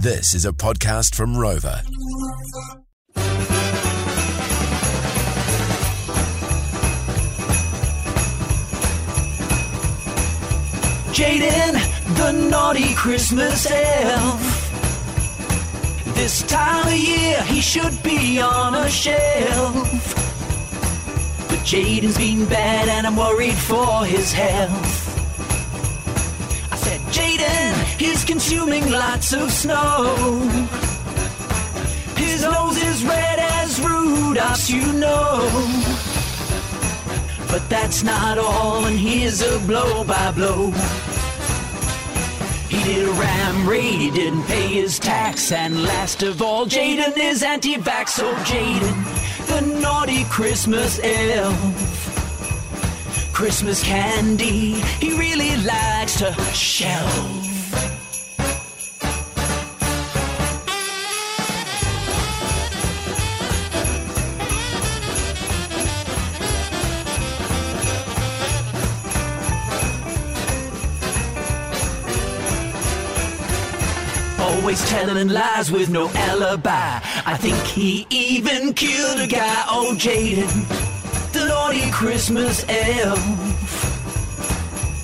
This is a podcast from Rova. Jaden, the naughty Christmas elf. This time of year, he should be on a shelf. But Jaden's been bad, and I'm worried for his health. Consuming lots of snow. His nose is red as Rudolph's, you know. But that's not all, and here's a blow by blow. He did a ram raid, he didn't pay his tax, and last of all, Jaden is anti-vax. So Jaden, the naughty Christmas elf, Christmas candy, he really likes to shelf. Always telling lies with no alibi. I think he even killed a guy. Oh, Jaden, the naughty Christmas elf.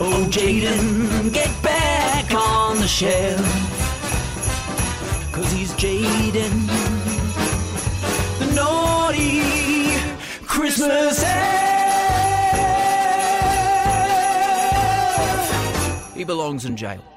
Oh, Jaden, get back on the shelf. Cause he's Jaden, the naughty Christmas elf. He belongs in jail.